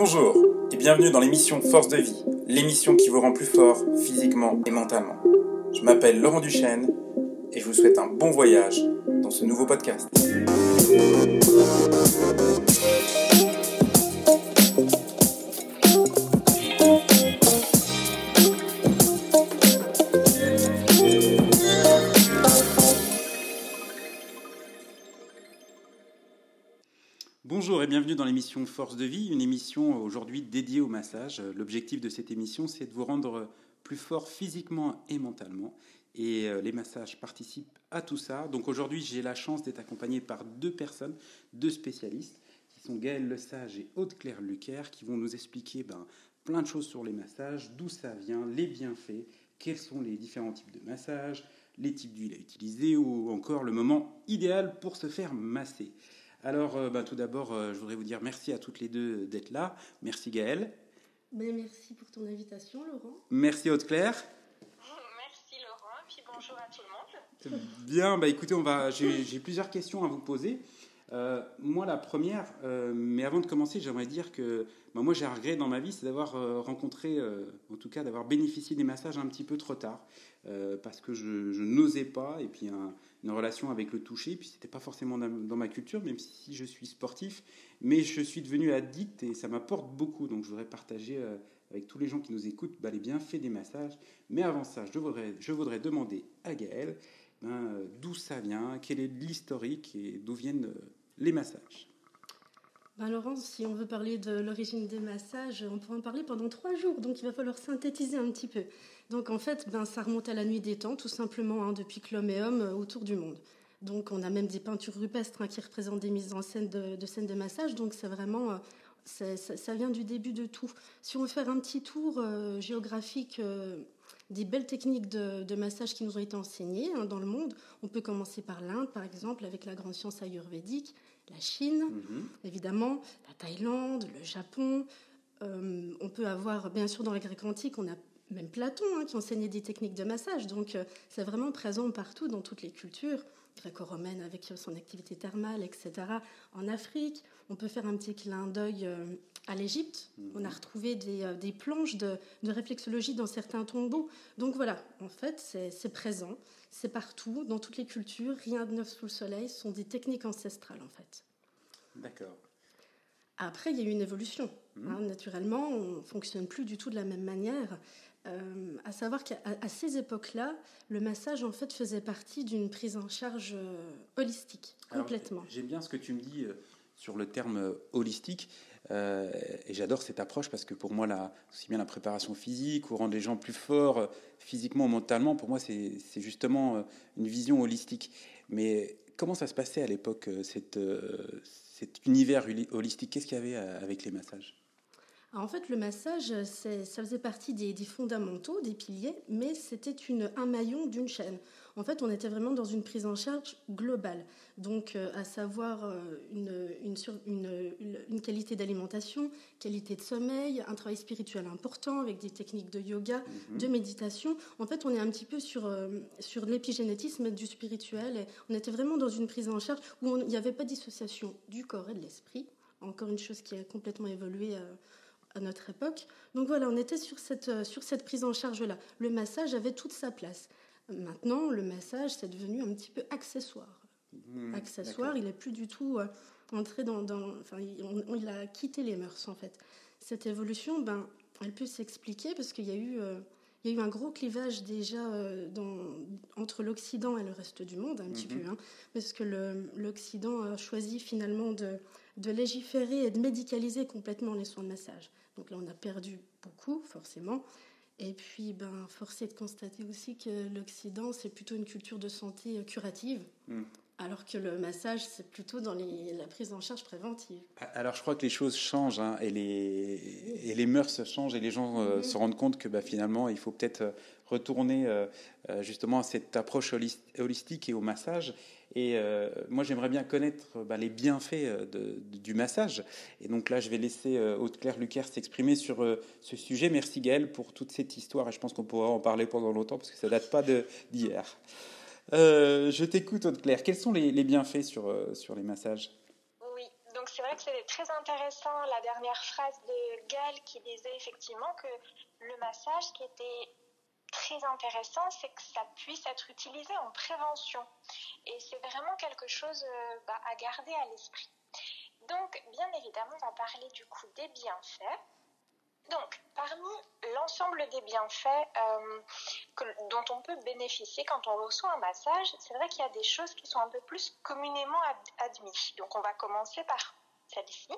Bonjour et bienvenue dans l'émission Force de vie, l'émission qui vous rend plus fort physiquement et mentalement. Je m'appelle Laurent Duchesne et je vous souhaite un bon voyage dans ce nouveau podcast. L'émission Force de vie, une émission aujourd'hui dédiée au massage. L'objectif de cette émission, c'est de vous rendre plus fort physiquement et mentalement. Et euh, les massages participent à tout ça. Donc aujourd'hui, j'ai la chance d'être accompagné par deux personnes, deux spécialistes, qui sont Gaël Lesage et Aude-Claire Lucaire, qui vont nous expliquer ben, plein de choses sur les massages, d'où ça vient, les bienfaits, quels sont les différents types de massages, les types d'huile à utiliser ou encore le moment idéal pour se faire masser. Alors, euh, ben, tout d'abord, euh, je voudrais vous dire merci à toutes les deux d'être là. Merci Gaëlle. Ben, merci pour ton invitation, Laurent. Merci Haute-Claire. Merci Laurent, puis bonjour à tout le monde. Bien, bah écoutez, on va, j'ai plusieurs questions à vous poser. Euh, moi, la première, euh, mais avant de commencer, j'aimerais dire que bah, moi, j'ai un regret dans ma vie, c'est d'avoir euh, rencontré, en tout cas, d'avoir bénéficié des massages un petit peu trop tard, parce que je, n'osais pas, et puis une relation avec le toucher, puis c'était pas forcément dans, ma culture, même si je suis sportif, mais je suis devenu addict et ça m'apporte beaucoup, donc je voudrais partager avec tous les gens qui nous écoutent bah, les bienfaits des massages. Mais avant ça, je voudrais, je voudrais demander à Gaël ben, d'où ça vient, quel est l'historique et d'où viennent les massages. Ben Laurent, si on veut parler de l'origine des massages, on pourra en parler pendant trois jours, donc il va falloir synthétiser un petit peu. Donc en fait, ben, ça remonte à la nuit des temps, tout simplement, hein, depuis que l'homme est homme euh, autour du monde. Donc on a même des peintures rupestres hein, qui représentent des mises en scène de, scènes de massage, donc c'est vraiment... Euh, ça, vient du début de tout. Si on veut faire un petit tour euh, géographique des belles techniques de, massage qui nous ont été enseignées hein, dans le monde, on peut commencer par l'Inde, par exemple, avec la grande science ayurvédique la Chine, mhm. évidemment, la Thaïlande, le Japon. Euh, on peut avoir, bien sûr, dans la Grèce antique, on a même Platon hein, qui enseignait des techniques de massage. Donc, euh, c'est vraiment présent partout dans toutes les cultures gréco-romaines avec son activité thermale, etc. En Afrique, on peut faire un petit clin d'œil euh, à l'Égypte. Mhm. On a retrouvé des, planches de, de, réflexologie dans certains tombeaux. Donc voilà, en fait, c'est présent. C'est partout, dans toutes les cultures, rien de neuf sous le soleil, ce sont des techniques ancestrales en fait. D'accord. Après, il y a eu une évolution. Mmh. Hein, naturellement, on ne fonctionne plus du tout de la même manière. Euh, à savoir qu'à ces époques-là, le massage en fait faisait partie d'une prise en charge euh, holistique, complètement. J'aime bien ce que tu me dis euh, sur le terme holistique. Et j'adore cette approche parce que pour moi, là, aussi bien la préparation physique ou rendre les gens plus forts physiquement ou mentalement, pour moi, c'est justement une vision holistique. Mais comment ça se passait à l'époque, cet univers holistique? Qu'est-ce qu'il y avait avec les massages? En fait, le massage, ça faisait partie des, des, fondamentaux, des piliers, mais c'était un maillon d'une chaîne. En fait, on était vraiment dans une prise en charge globale. Donc, euh, à savoir euh, une, une, qualité d'alimentation, qualité de sommeil, un travail spirituel important avec des techniques de yoga, mhm. de méditation. En fait, on est un petit peu sur, euh, sur l'épigénétisme du spirituel. Et on était vraiment dans une prise en charge où il n'y avait pas de dissociation du corps et de l'esprit. Encore une chose qui a complètement évolué à notre époque. Donc voilà, on était sur cette, sur cette prise en charge-là. Le massage avait toute sa place. Maintenant, le massage, c'est devenu un petit peu accessoire. Mmh, accessoire, il n'est plus du tout euh, entré dans... enfin, il, a quitté les mœurs, en fait. Cette évolution, ben, elle peut s'expliquer parce qu'il y a eu... Euh, il y a eu un gros clivage déjà euh, dans, entre l'Occident et le reste du monde, un petit mmh. peu, hein, parce que l'Occident a choisi finalement de, de, légiférer et de médicaliser complètement les soins de massage. Donc là, on a perdu beaucoup, forcément. Et puis, ben, force est de constater aussi que l'Occident, c'est plutôt une culture de santé euh, curative, hmm. alors que le massage, c'est plutôt dans la prise en charge préventive. Alors, je crois que les choses changent, hein, et, les, et les mœurs changent, et les gens euh, se rendent compte que ben, finalement, il faut peut-être euh, retourner justement à cette approche holistique et au massage. Et euh, moi, j'aimerais bien connaître bah, les bienfaits euh, du massage. Et donc là, je vais laisser euh, Haute-Claire Lucaire s'exprimer sur ce sujet. Merci Gaëlle pour toute cette histoire. Et je pense qu'on pourra en parler pendant longtemps parce que ça date pas d'hier. je t'écoute, Haute-Claire. Quels sont les, bienfaits sur, sur les massages? Oui, donc c'est vrai que c'était très intéressant la dernière phrase de Gaël qui disait effectivement que le massage, qui était très intéressant, c'est que ça puisse être utilisé en prévention. Et c'est vraiment quelque chose euh, bah, à garder à l'esprit. Donc, bien évidemment, on va parler du coup des bienfaits. Donc, parmi l'ensemble des bienfaits euh, dont on peut bénéficier quand on reçoit un massage, c'est vrai qu'il y a des choses qui sont un peu plus communément admises. Donc, on va commencer par celle-ci,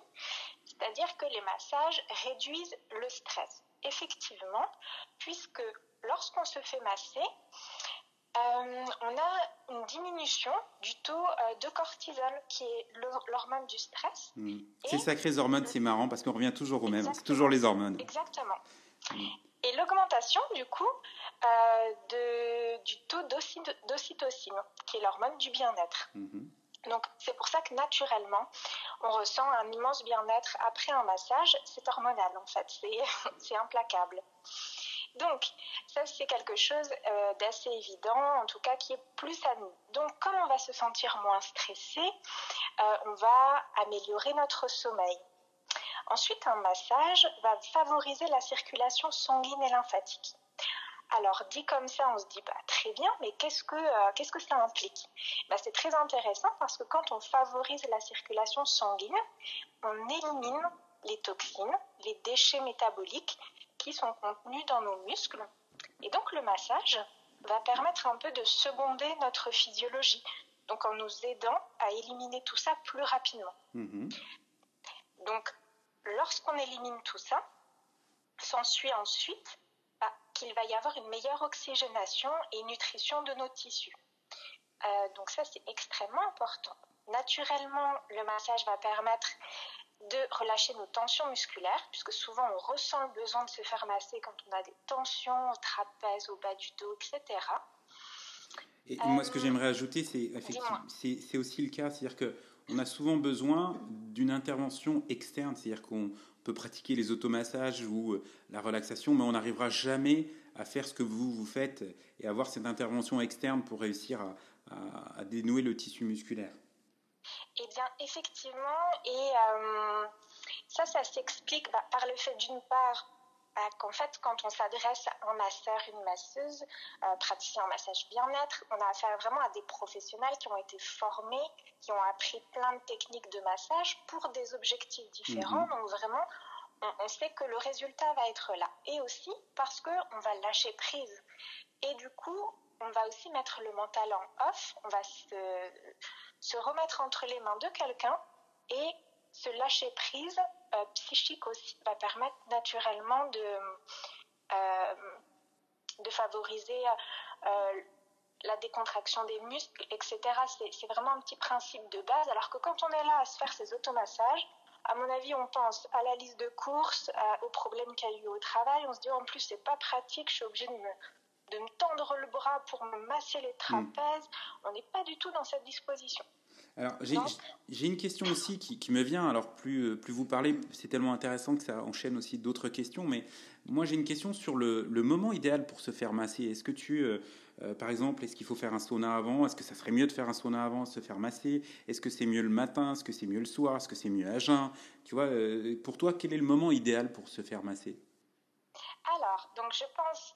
c'est-à-dire que les massages réduisent le stress. Effectivement, puisque lorsqu'on se fait masser, euh, on a une diminution du taux euh, de cortisol, qui est l'hormone du stress. Hmm. Ces sacrées hormones, c'est marrant parce qu'on revient toujours au même, c'est toujours les hormones. Exactement. Hmm. Et l'augmentation, du coup, euh, de, du taux d'ocytocine, qui est l'hormone du bien-être. Hmm. Donc, c'est pour ça que naturellement, on ressent un immense bien-être après un massage. C'est hormonal, en fait. C'est implacable. Donc, ça, c'est quelque chose euh, d'assez évident, en tout cas qui est plus à nous. Donc, comme on va se sentir moins stressé, euh, on va améliorer notre sommeil. Ensuite, un massage va favoriser la circulation sanguine et lymphatique. Alors, dit comme ça, on se dit bah, très bien, mais qu'est-ce que, euh, qu'est-ce que ça implique? Bah, C'est très intéressant parce que quand on favorise la circulation sanguine, on élimine les toxines, les déchets métaboliques qui sont contenus dans nos muscles. Et donc le massage va permettre un peu de seconder notre physiologie, donc en nous aidant à éliminer tout ça plus rapidement. Mhm. Donc lorsqu'on élimine tout ça, s'ensuit ensuite bah, qu'il va y avoir une meilleure oxygénation et nutrition de nos tissus. Euh, donc ça c'est extrêmement important. Naturellement, le massage va permettre de relâcher nos tensions musculaires, puisque souvent on ressent le besoin de se faire masser quand on a des tensions au trapèze, au bas du dos, etc. Et moi, ce que j'aimerais ajouter, c'est c'est aussi le cas, c'est-à-dire qu'on a souvent besoin d'une intervention externe, c'est-à-dire qu'on peut pratiquer les automassages ou euh, la relaxation, mais on n'arrivera jamais à faire ce que vous vous faites et avoir cette intervention externe pour réussir à dénouer le tissu musculaire. Eh bien, effectivement, et euh, ça, ça s'explique bah, par le fait d'une part bah, qu'en fait, quand on s'adresse à un masseur, une masseuse, euh, praticien en massage bien-être, on a affaire vraiment à des professionnels qui ont été formés, qui ont appris plein de techniques de massage pour des objectifs différents. Mhm. Donc vraiment, on, sait que le résultat va être là. Et aussi parce qu'on va lâcher prise. Et du coup, on va aussi mettre le mental en off, on va se remettre entre les mains de quelqu'un et se lâcher prise euh, psychique aussi va permettre naturellement de, euh, de favoriser euh, la décontraction des muscles, etc. C'est vraiment un petit principe de base. Alors que quand on est là à se faire ces automassages, à mon avis, on pense à la liste de courses, aux problèmes qu'il y a eu au travail. On se dit en plus, c'est pas pratique, je suis obligée de me, de me tendre le bras pour me masser les trapèzes. Hmm. On n'est pas du tout dans cette disposition. Alors, j'ai une question aussi qui, qui, me vient. Alors, plus, plus vous parlez, c'est tellement intéressant que ça enchaîne aussi d'autres questions. Mais moi, j'ai une question sur le, le, moment idéal pour se faire masser. Est-ce que tu, euh, euh, par exemple, est-ce qu'il faut faire un sauna avant? Est-ce que ça serait mieux de faire un sauna avant, se faire masser? Est-ce que c'est mieux le matin? Est-ce que c'est mieux le soir? Est-ce que c'est mieux à jeun? Tu vois, euh, pour toi, quel est le moment idéal pour se faire masser? Alors, donc je pense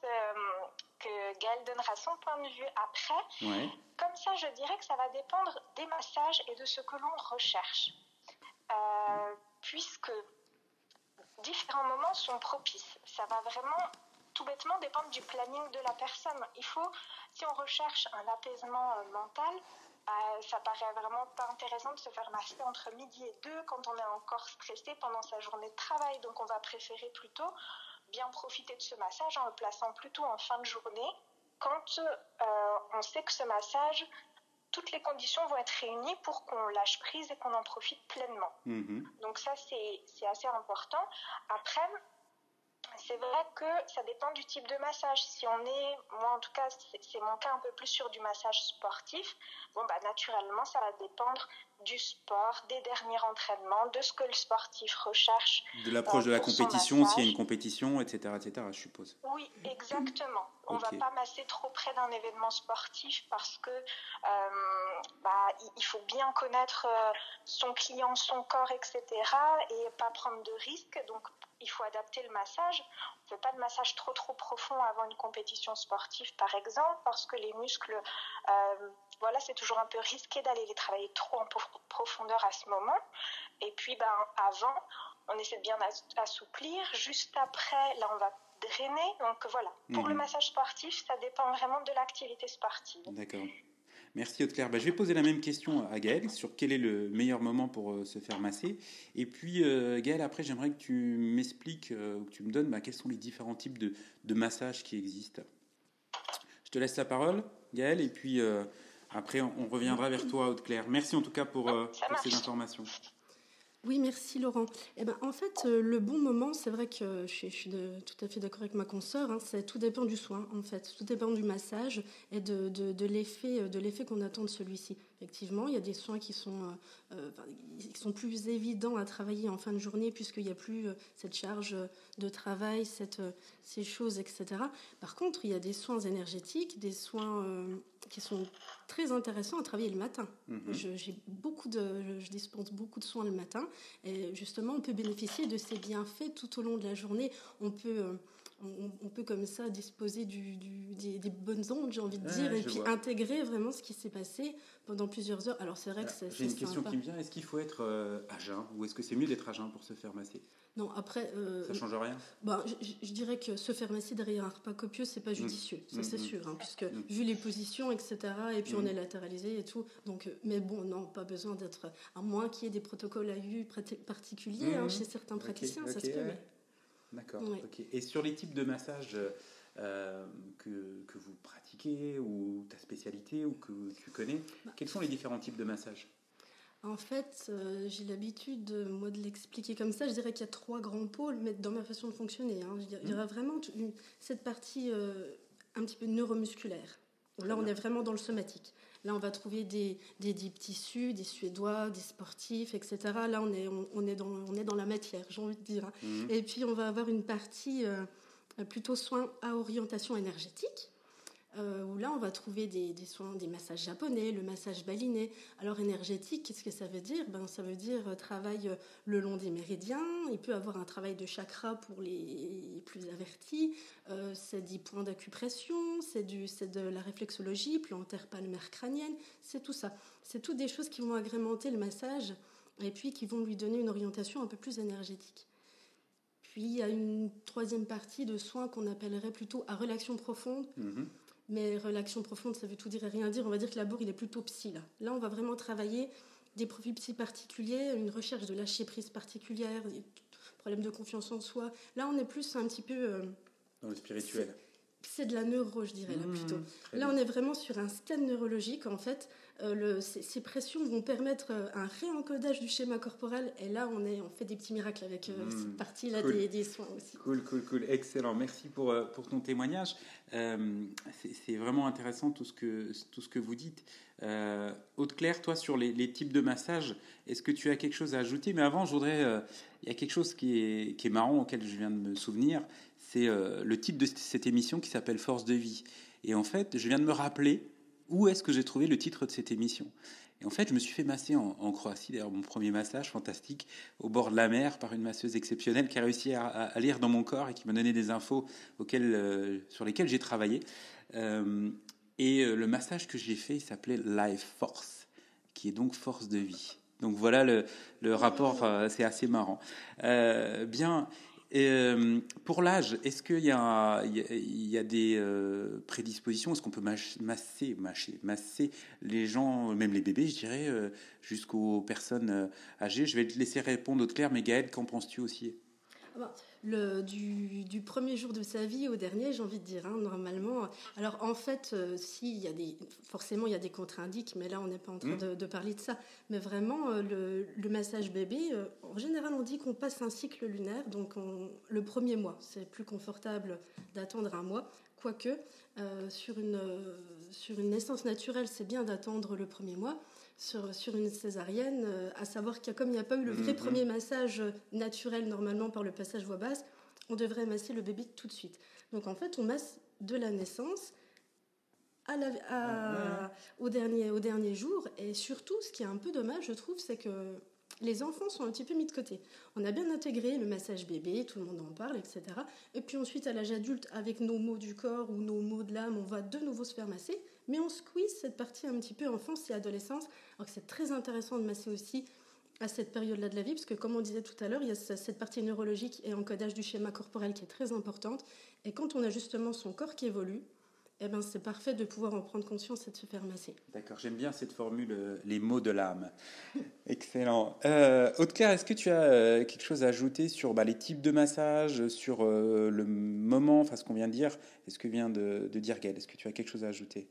que Gaël donnera son point de vue après. Comme ça, je dirais que ça va dépendre des massages et de ce que l'on recherche. Euh, puisque différents moments sont propices. Ça va vraiment tout bêtement dépendre du planning de la personne. Il faut, si on recherche un apaisement euh, mental, euh, ça paraît vraiment pas intéressant de se faire masser entre midi et deux quand on est encore stressé pendant sa journée de travail. Donc on va préférer plutôt bien profiter de ce massage en le plaçant plutôt en fin de journée, quand euh, on sait que ce massage, toutes les conditions vont être réunies pour qu'on lâche prise et qu'on en profite pleinement. Mhm. Donc ça, c'est assez important. Après, c'est vrai que ça dépend du type de massage. Si on est, moi en tout cas, c'est mon cas un peu plus sur du massage sportif, bon bah naturellement ça va dépendre du sport, des derniers entraînements, de ce que le sportif recherche. De l'approche de la compétition, s'il y a une compétition, etc., etc., je suppose. Oui, exactement. On ne va pas masser trop près d'un événement sportif parce que bah, il faut bien connaître son client, son corps, etc., et pas prendre de risques. Donc, il faut adapter le massage. On ne fait pas de massage trop trop profond avant une compétition sportive, par exemple, parce que les muscles, euh, voilà, c'est toujours un peu risqué d'aller les travailler trop en profondeur à ce moment. Et puis, ben, avant, on essaie de bien assouplir. Juste après, là, on va drainer. Donc voilà, pour le mhm. massage sportif, ça dépend vraiment de l'activité sportive. D'accord. Merci Haute-Claire. Bah, je vais poser la même question à Gaëlle sur quel est le meilleur moment pour euh, se faire masser. Et puis euh, Gaëlle, après j'aimerais que tu m'expliques, euh, que tu me donnes bah, quels sont les différents types de, de, massages qui existent. Je te laisse la parole Gaëlle et puis après on, reviendra vers toi Haute-Claire. Merci en tout cas pour, pour ces informations. Oui, merci Laurent. Eh ben, en fait, euh, le bon moment, c'est vrai que je, suis tout à fait d'accord avec ma consoeur, hein, c'est tout dépend du soin, en fait. Tout dépend du massage et de, de, de l'effet qu'on attend de celui-ci. Effectivement, il y a des soins qui sont, euh, euh, qui sont plus évidents à travailler en fin de journée puisqu'il n'y a plus cette charge de travail, cette, ces choses, etc. Par contre, il y a des soins énergétiques, des soins qui sont très intéressants à travailler le matin. Mhm. j'ai beaucoup de, je dispense beaucoup de soins le matin et justement on peut bénéficier de ces bienfaits tout au long de la journée. On peut on, peut comme ça disposer du, des, bonnes ondes, j'ai envie de dire, et puis intégrer vraiment ce qui s'est passé pendant plusieurs heures. Alors c'est vrai que c'est. J'ai une question qui me vient est-ce qu'il faut être euh, à jeun ou est-ce que c'est mieux d'être à jeun pour se faire masser? Non, après. Euh, ça change rien? bah, je, dirais que se faire masser derrière un repas copieux, c'est pas mmh. judicieux, ça c'est mmh, mmh. sûr, hein, puisque vu les positions, etc., et puis on est latéralisé et tout. Donc, euh, mais bon, non, pas besoin d'être. À moins qu'il y ait des protocoles à vue particuliers hein, chez certains praticiens, ça se peut. D'accord. Et sur les types de massages euh, que, que, vous pratiquez ou ta spécialité ou que tu connais, bah. quels sont les différents types de massages? En fait, euh, j'ai l'habitude, moi, de l'expliquer comme ça. Je dirais qu'il y a trois grands pôles, mais dans ma façon de fonctionner. Hein. il y aura mmh. vraiment cette partie euh, un petit peu neuromusculaire. Là, on est vraiment dans le somatique. Là, on va trouver des, des deep tissus, des Suédois, des sportifs, etc. Là, on est, on, est, dans, on est dans la matière, j'ai envie de dire. Mhm. Et puis, on va avoir une partie euh, plutôt soins à orientation énergétique. Euh, où là, on va trouver des, soins, des massages japonais, le massage baliné. Alors, énergétique, qu'est-ce que ça veut dire? Ben, Ça veut dire euh, travail euh, le long des méridiens. Il peut avoir un travail de chakra pour les plus avertis. c'est 10 points d'acupression, c'est, de la réflexologie, plantaire palmaire crânienne. C'est tout ça. C'est toutes des choses qui vont agrémenter le massage et puis qui vont lui donner une orientation un peu plus énergétique. Puis il y a une troisième partie de soins qu'on appellerait plutôt à relaxation profonde. Mm-hmm. Mais relaxation profonde, ça veut tout dire et rien dire. On va dire que la bourre, il est plutôt psy. Là, là on va vraiment travailler des profils psy particuliers, une recherche de lâcher prise particulière, des problèmes de confiance en soi. Là, on est plus un petit peu. Euh, Dans le spirituel. C'est de la neuro, je dirais, là, mmh, plutôt. là, on est vraiment sur un scan neurologique, en fait, euh, ces, pressions vont permettre euh, un réencodage du schéma corporel. Et là, on, est, on fait des petits miracles avec euh, cette hmm, partie-là des, soins aussi. Cool, cool, cool. Excellent. Merci pour, pour ton témoignage. c'est vraiment intéressant tout ce que, tout ce que vous dites. Haute-Claire, toi, sur les, types de massages, est-ce que tu as quelque chose à ajouter? Mais avant, je voudrais. Il y a quelque chose qui est, qui est marrant auquel je viens de me souvenir. C'est le titre de cette émission qui s'appelle Force de vie. Et en fait, je viens de me rappeler où est-ce que j'ai trouvé le titre de cette émission Et en fait, je me suis fait masser en, Croatie, d'ailleurs mon premier massage fantastique, au bord de la mer, par une masseuse exceptionnelle qui a réussi à, lire dans mon corps et qui m'a donné des infos auxquelles, euh, sur lesquelles j'ai travaillé. Euh, et euh, le massage que j'ai fait, s'appelait Life Force, qui est donc force de vie. Donc voilà le, le rapport, c'est assez marrant. bien, euh, pour l'âge, est-ce qu'il y, a des euh, prédispositions? Est-ce qu'on peut masser, masser les gens, même les bébés, je dirais, euh, jusqu'aux personnes âgées? Je vais te laisser répondre au clair, mais Gaëlle, qu'en penses-tu aussi? Ah bah, le, du, premier jour de sa vie au dernier, j'ai envie de dire, hein, normalement. Alors en fait, euh, si, il y a des, forcément il y a des contre-indiques, mais là on n'est pas en train mmh. de, parler de ça. Mais vraiment, euh, le, massage bébé, euh, en général on dit qu'on passe un cycle lunaire, donc le premier mois. C'est plus confortable d'attendre un mois, quoique sur, une, sur une naissance naturelle, c'est bien d'attendre le premier mois. Sur, sur une césarienne, à savoir qu'il comme il n'y a pas eu le vrai mhm. premier massage naturel normalement par le passage voix basse, on devrait masser le bébé tout de suite. Donc en fait, on masse de la naissance à à, au, dernier, au dernier jour. Et surtout, ce qui est un peu dommage, je trouve, c'est que les enfants sont un petit peu mis de côté. On a bien intégré le massage bébé, tout le monde en parle, etc. Et puis ensuite, à l'âge adulte, avec nos mots du corps ou nos mots de l'âme, on va de nouveau se faire masser. Mais on squeeze cette partie un petit peu enfance et adolescence. Alors que c'est très intéressant de masser aussi à cette période-là de la vie, parce que comme on disait tout à l'heure, il y a cette partie neurologique et encodage du schéma corporel qui est très importante. Et quand on a justement son corps qui évolue, eh ben, c'est parfait de pouvoir en prendre conscience et de se faire masser. D'accord, j'aime bien cette formule, euh, les mots de l'âme. Excellent. Euh, Aude-Claire, est-ce que tu as euh, quelque chose à ajouter sur bah, les types de massages, sur euh, le moment, enfin ce qu'on vient de dire Est-ce que vient de, dire Gaëlle Est-ce que tu as quelque chose à ajouter?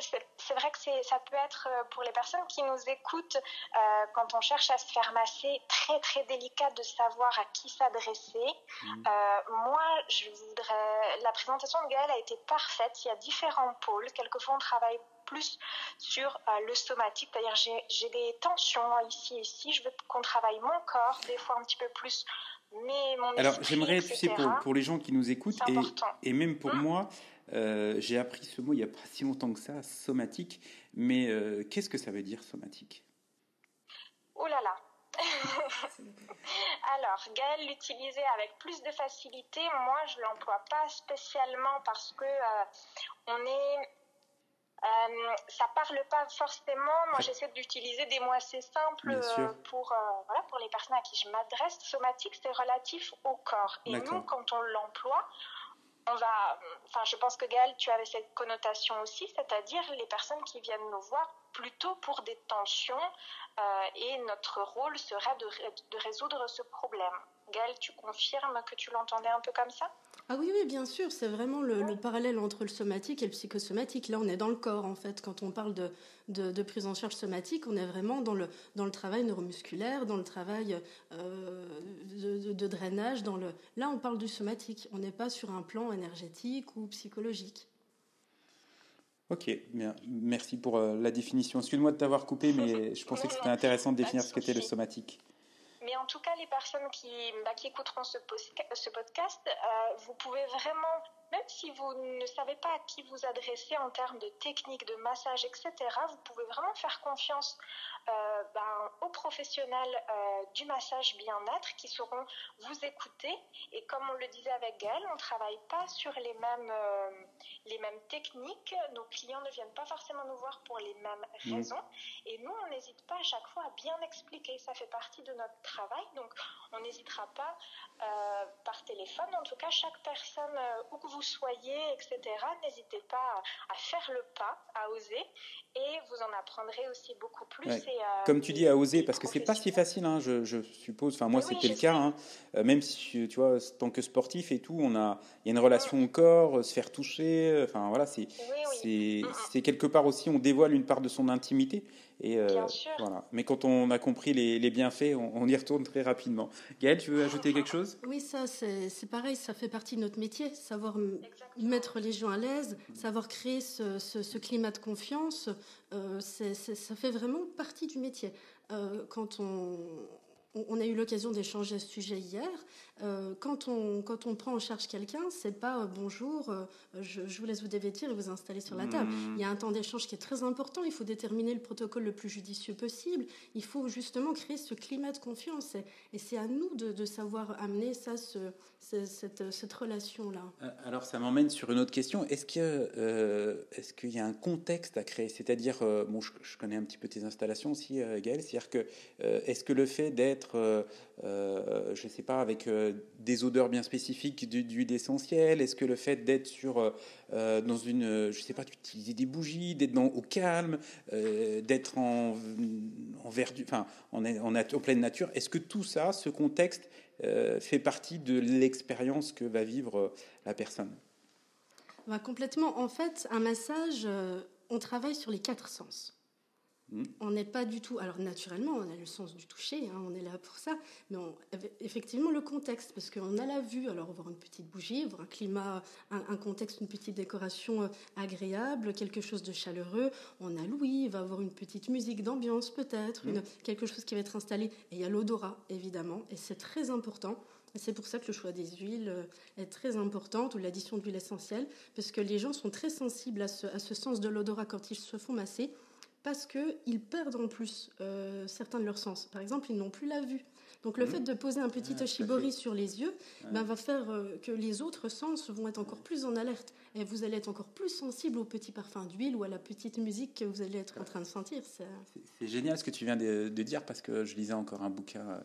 C'est vrai que ça peut être euh, pour les personnes qui nous écoutent, euh, quand on cherche à se faire masser, très très délicat de savoir à qui s'adresser. Mmh. Euh, moi, je voudrais. La présentation de Gaëlle a été parfaite. Il y a différents pôles. Quelquefois, on travaille plus sur le somatique, c'est-à-dire j'ai des tensions ici et ici. Je veux qu'on travaille mon corps, des fois un petit peu plus mais mon Alors j'aimerais, tu sais, pour, pour, les gens qui nous écoutent et, et, même pour mmh. moi, euh, j'ai appris ce mot il n'y a pas si longtemps que ça, somatique. Mais euh, qu'est-ce que ça veut dire somatique? Oh là là Alors, Gaëlle l'utilisait avec plus de facilité. Moi, je ne l'emploie pas spécialement parce que euh, on est. ça parle pas forcément. Moi, j'essaie d'utiliser des mots assez simples pour, voilà, pour les personnes à qui je m'adresse. Somatique, c'est relatif au corps. Et nous, quand on l'emploie, on va, enfin, je pense que Gaël, tu avais cette connotation aussi, c'est-à-dire les personnes qui viennent nous voir plutôt pour des tensions euh, et notre rôle serait de, résoudre ce problème. Gaël, tu confirmes que tu l'entendais un peu comme ça? Ah oui, oui, bien sûr, c'est vraiment le, parallèle entre le somatique et le psychosomatique. Là, on est dans le corps, en fait. Quand on parle de, de, prise en charge somatique, on est vraiment dans le, dans le travail neuromusculaire, dans le travail euh, de, drainage. Dans le... Là, on parle du somatique. On n'est pas sur un plan énergétique ou psychologique. Ok, bien. Merci pour euh, la définition. Excuse-moi de t'avoir coupé, mais je pensais que c'était intéressant de définir ce qu'était le somatique. Mais en tout cas, les personnes qui, bah, écouteront ce, ce podcast, euh, vous pouvez vraiment même si vous ne savez pas à qui vous adresser en termes de technique, de massage, etc., vous pouvez vraiment faire confiance euh, ben, aux professionnels euh, du massage bien-être qui sauront vous écouter. Et comme on le disait avec Gaëlle, on ne travaille pas sur les mêmes, euh, les mêmes techniques. Nos clients ne viennent pas forcément nous voir pour les mêmes mmh. raisons. Et nous, on n'hésite pas à chaque fois à bien expliquer. Ça fait partie de notre travail. Donc, on n'hésitera pas par téléphone. En tout cas, chaque personne, où que vous soyez, etc., n'hésitez pas à faire le pas, à oser, et vous en apprendrez aussi beaucoup plus. Euh, Comme tu dis, à oser, parce que c'est pas si facile, hein, je, suppose. Enfin, moi, c'était le cas. Hein. Euh, même si, tu vois, tant que sportif et tout, on a, il y a une relation au corps, euh, se faire toucher. Enfin, voilà, c'est, mm, mm. c'est, quelque part aussi, on dévoile une part de son intimité. Et voilà. Mais quand on a compris les, bienfaits, on, y retourne très rapidement. Gaëlle, tu veux ajouter quelque chose? Oui, ça, c'est pareil, ça fait partie de notre métier, savoir mettre les gens à l'aise, savoir créer ce, climat de confiance, euh, ça fait vraiment partie du métier. Euh, quand on, on a eu l'occasion d'échanger à ce sujet hier. Euh, quand, on, quand on prend en charge quelqu'un, c'est pas euh, bonjour, euh, je, vous laisse vous dévêtir et vous installer sur la table. Hmm. Il y a un temps d'échange qui est très important. Il faut déterminer le protocole le plus judicieux possible. Il faut justement créer ce climat de confiance. Et, c'est à nous de, savoir amener ça, ce, cette, cette relation-là. Alors, ça m'emmène sur une autre question. Est-ce qu'il est qu'il y a un contexte à créer? C'est-à-dire, bon, je, je, connais un petit peu tes installations aussi, Gaël. C'est-à-dire que, est-ce que le fait d'être euh, euh, je ne sais pas, avec euh, des odeurs bien spécifiques d'huile essentielle? Est-ce que le fait d'être sur dans une, je sais pas, d'utiliser des bougies, d'être au calme, d'être en, en verdu, enfin, en, en, en, pleine nature, est-ce que tout ça, ce contexte, fait partie de l'expérience que va vivre la personne? Bah, Complètement. En fait, un massage, on travaille sur les quatre sens. On n'est pas du tout. Alors, naturellement, on a le sens du toucher, hein, on est là pour ça. Mais effectivement, le contexte, parce qu'on a la vue, alors on va voir une petite bougie, voir un climat, un, contexte, une petite décoration euh, agréable, quelque chose de chaleureux. On a l'ouïe, il va avoir une petite musique d'ambiance, peut-être, mm. quelque chose qui va être installé. Et il y a l'odorat, évidemment, et c'est très important. C'est pour ça que le choix des huiles euh, est très important, ou l'addition d'huile essentielle, parce que les gens sont très sensibles à ce, à ce sens de l'odorat quand ils se font masser parce qu'ils perdent en plus euh, certains de leurs sens. Par exemple, ils n'ont plus la vue. Donc le mmh. fait de poser un petit ah, sur les yeux ben, va faire euh, que les autres sens vont être encore plus en alerte. Et vous allez être encore plus sensible au petit parfum d'huile ou à la petite musique que vous allez être en train de sentir. C'est génial ce que tu viens de, dire parce que je lisais encore un bouquin euh,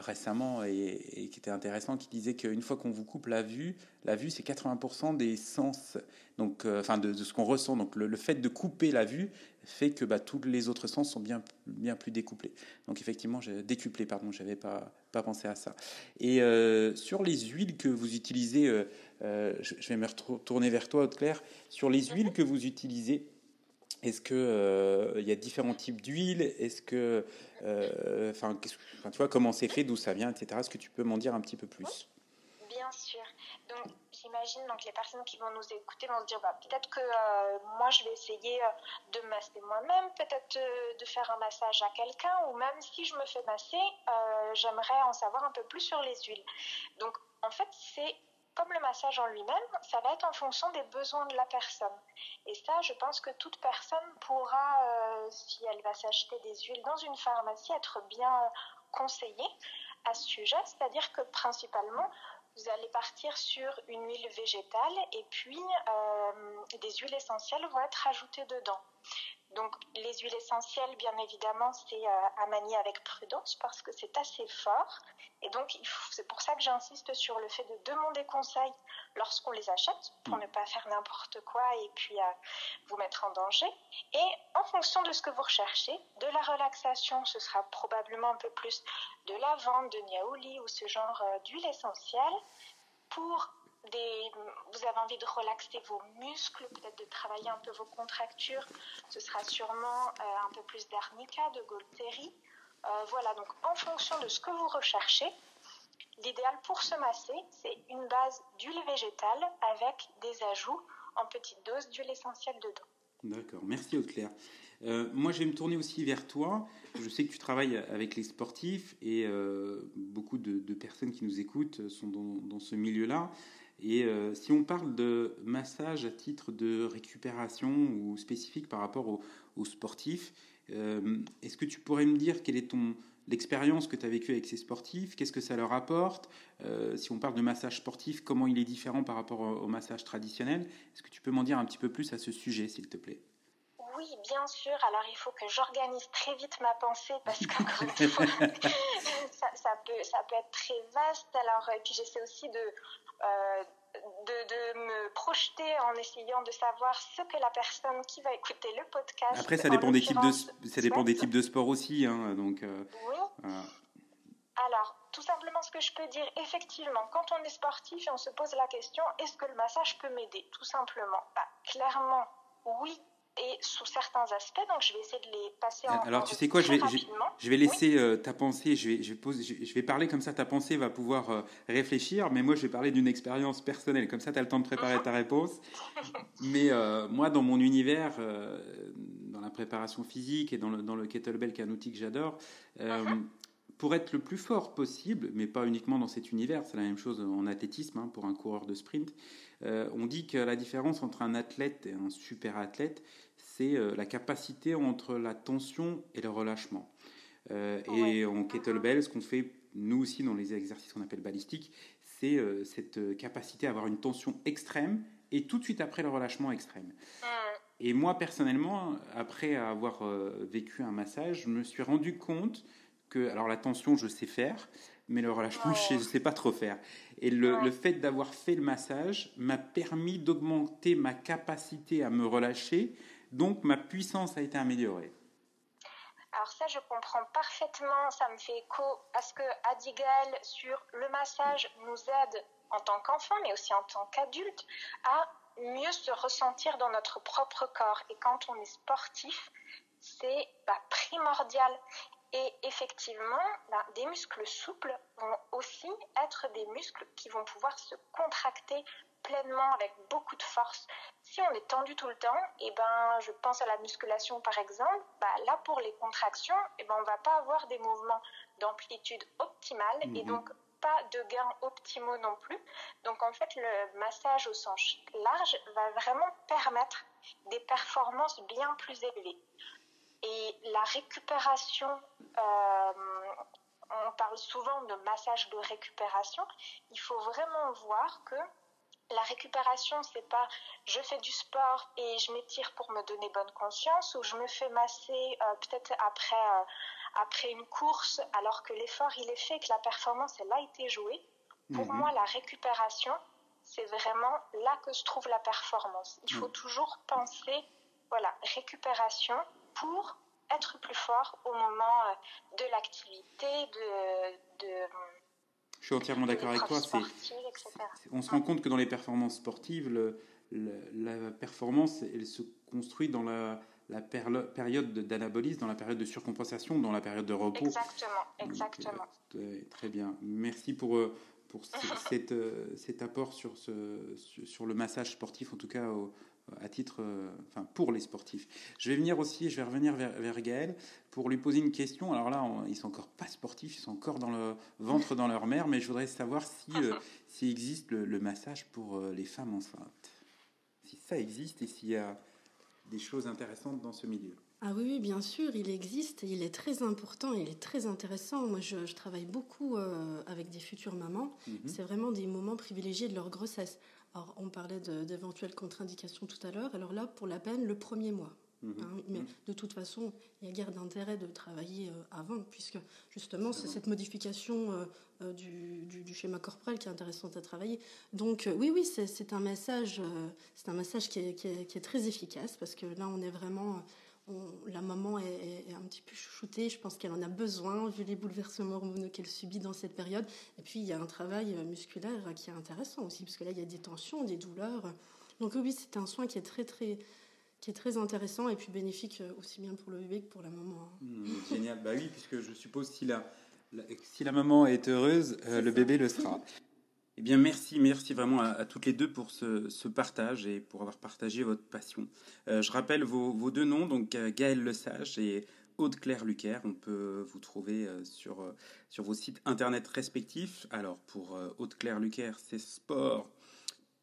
récemment et, qui était intéressant, qui disait qu'une fois qu'on vous coupe la vue, la vue c'est 80% des sens, donc euh, enfin de, ce qu'on ressent. Donc le, fait de couper la vue fait que bah, tous les autres sens sont bien bien plus découplés. Donc effectivement, décuplé, pardon, j'avais pas pas pensé à ça. Et euh, sur les huiles que vous utilisez, je, vais me retourner vers toi, Haute-Claire, sur les huiles que vous utilisez. Est-ce que euh, il y a différents types d'huile? Est-ce que, euh, enfin, tu vois, comment c'est fait, d'où ça vient, etc. Est-ce que tu peux m'en dire un petit peu plus? Bien sûr. Donc, j'imagine donc les personnes qui vont nous écouter vont se dire, bah, peut-être que euh, moi je vais essayer de masser moi-même, peut-être de faire un massage à quelqu'un, ou même si je me fais masser, j'aimerais en savoir un peu plus sur les huiles. Donc, en fait, c'est comme le massage en lui-même, ça va être en fonction des besoins de la personne. Et ça, je pense que toute personne pourra, euh, si elle va s'acheter des huiles dans une pharmacie, être bien conseillée à ce sujet. C'est-à-dire que principalement, vous allez partir sur une huile végétale et puis euh, des huiles essentielles vont être ajoutées dedans. Donc les huiles essentielles, bien évidemment, c'est euh, à manier avec prudence parce que c'est assez fort. Et donc c'est pour ça que j'insiste sur le fait de demander conseil lorsqu'on les achète pour ne pas faire n'importe quoi et puis euh, vous mettre en danger. Et en fonction de ce que vous recherchez, de la relaxation, ce sera probablement un peu plus de lavande, de niaouli ou ce genre euh, d'huile essentielle. Pour vous avez envie de relaxer vos muscles, peut-être de travailler un peu vos contractures, ce sera sûrement euh, un peu plus d'arnica, de Golteri. Euh, voilà, donc en fonction de ce que vous recherchez, l'idéal pour se masser, c'est une base d'huile végétale avec des ajouts en petite dose d'huile essentielle dedans. D'accord, merci Aude-Claire. Euh, moi, je vais me tourner aussi vers toi. Je sais que tu travailles avec les sportifs et beaucoup de, personnes qui nous écoutent sont dans, dans ce milieu-là. Et euh, si on parle de massage à titre de récupération ou spécifique par rapport aux, sportifs, euh, est-ce que tu pourrais me dire quelle est ton l'expérience que tu as vécue avec ces sportifs? Qu'est-ce que ça leur apporte? Euh, Si on parle de massage sportif, comment il est différent par rapport au, massage traditionnel? Est-ce que tu peux m'en dire un petit peu plus à ce sujet, s'il te plaît? Bien sûr. Alors, il faut que j'organise très vite ma pensée parce qu'encore une fois, ça, peut, ça peut être très vaste. Alors, et puis j'essaie aussi de, euh, de, me projeter en essayant de savoir ce que la personne qui va écouter le podcast. Après, ça dépend des types de, ça dépend des types de sport aussi, hein, donc. Euh, oui. Alors, tout simplement, ce que je peux dire, effectivement, quand on est sportif et on se pose la question, est-ce que le massage peut m'aider? Tout simplement. Bah, clairement, oui, et sous certains aspects. Donc, je vais essayer de les passer en. Alors, tu sais quoi, je vais, je vais laisser euh, ta pensée, je vais, je, vais je vais parler comme ça, ta pensée va pouvoir euh, réfléchir, mais moi, je vais parler d'une expérience personnelle. Comme ça, tu as le temps de préparer ta réponse. mais euh, moi, dans mon univers, dans la préparation physique et dans le, dans le kettlebell, qui est un outil que j'adore, uh-huh. Pour être le plus fort possible, mais pas uniquement dans cet univers, c'est la même chose en athlétisme hein, pour un coureur de sprint. on dit que la différence entre un athlète et un super athlète, c'est euh, la capacité entre la tension et le relâchement. Euh, et en kettlebell, ce qu'on fait nous aussi dans les exercices qu'on appelle balistiques, c'est euh, cette capacité à avoir une tension extrême et tout de suite après le relâchement extrême. Et moi personnellement, après avoir vécu un massage, je me suis rendu compte que, alors la tension, je sais faire, mais le relâchement, je ne sais pas trop faire. Et le, le fait d'avoir fait le massage m'a permis d'augmenter ma capacité à me relâcher donc ma puissance a été améliorée. Alors ça, je comprends parfaitement, ça me fait écho à ce que Adigal sur le massage nous aide en tant qu'enfant, mais aussi en tant qu'adulte, à mieux se ressentir dans notre propre corps. Et quand on est sportif, c'est bah, primordial. Et effectivement, bah, des muscles souples vont aussi être des muscles qui vont pouvoir se contracter pleinement avec beaucoup de force. Si on est tendu tout le temps, et eh ben, je pense à la musculation par exemple, bah, là pour les contractions, et eh ben, on va pas avoir des mouvements d'amplitude optimale et mhm. donc pas de gains optimaux non plus. Donc en fait, le massage au sens large va vraiment permettre des performances bien plus élevées. Et la récupération, euh, on parle souvent de massage de récupération, il faut vraiment voir que la récupération, c'est pas je fais du sport et je m'étire pour me donner bonne conscience ou je me fais masser euh, peut-être après, euh, après une course alors que l'effort il est fait, que la performance elle a été jouée. Pour mhm. moi, la récupération, c'est vraiment là que se trouve la performance. Il faut toujours penser, voilà, récupération pour être plus fort au moment euh, de l'activité, de, de je suis entièrement d'accord avec toi. on se rend compte que dans les performances sportives, la performance, elle se construit dans la, période d'anabolisme, dans la période de surcompensation, dans la période de repos. Exactement, exactement. Euh, très bien. Merci pour, euh, pour euh, cet apport sur, ce, sur le massage sportif, en tout cas au, à titre, euh, enfin pour les sportifs. Je vais venir aussi, je vais revenir vers, vers Gaël pour lui poser une question. Alors là, ils sont encore pas sportifs, ils sont encore dans le ventre dans leur mère, mais je voudrais savoir si euh, s'il existe le, massage pour euh, les femmes enceintes, si ça existe et s'il y a des choses intéressantes dans ce milieu. Ah oui, bien sûr, il existe, il est très important, il est très intéressant. Moi, je, travaille beaucoup avec des futures mamans. Mhm. C'est vraiment des moments privilégiés de leur grossesse. Alors, on parlait d'éventuelles contre-indications tout à l'heure. Alors là, pour la peine, le premier mois. Mhm. Hein, mais mhm. de toute façon, il y a guère d'intérêt de travailler euh, avant, puisque justement, c'est cette modification euh, euh, du, schéma corporel qui est intéressante à travailler. Donc, oui, oui, c'est un massage, c'est un qui est, qui est, très efficace, parce que là, on est vraiment la maman est, un petit peu chouchoutée. Je pense qu'elle en a besoin vu les bouleversements hormonaux qu'elle subit dans cette période. Et puis il y a un travail musculaire qui est intéressant aussi, parce que là il y a des tensions, des douleurs. Donc oui, c'est un soin qui est très très qui est très intéressant et puis bénéfique aussi bien pour le bébé que pour la maman. Hein. Mmh, génial. bah oui, puisque je suppose si la, si la maman est heureuse, euh, le bébé le sera. Eh bien, merci, merci vraiment à, toutes les deux pour ce, partage et pour avoir partagé votre passion. Euh, je rappelle vos, deux noms, donc euh, Gaël Lesage et Aude-Claire Lucaire. On peut vous trouver euh, sur, sur vos sites internet respectifs. Alors, pour Aude-Claire Lucaire, c'est sport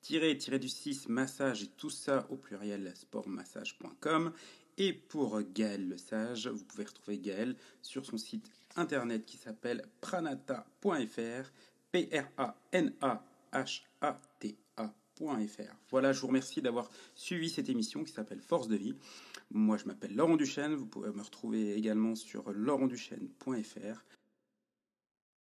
tiré du 6 massage et tout ça au pluriel sportmassage.com. Et pour Gaël Lesage, vous pouvez retrouver Gaël sur son site internet qui s'appelle pranata.fr P-R-A-N-A-H-A-T-A.fr. Voilà, je vous remercie d'avoir suivi cette émission qui s'appelle Force de vie. Moi, je m'appelle Laurent Duchesne. Vous pouvez me retrouver également sur laurentduchesne.fr.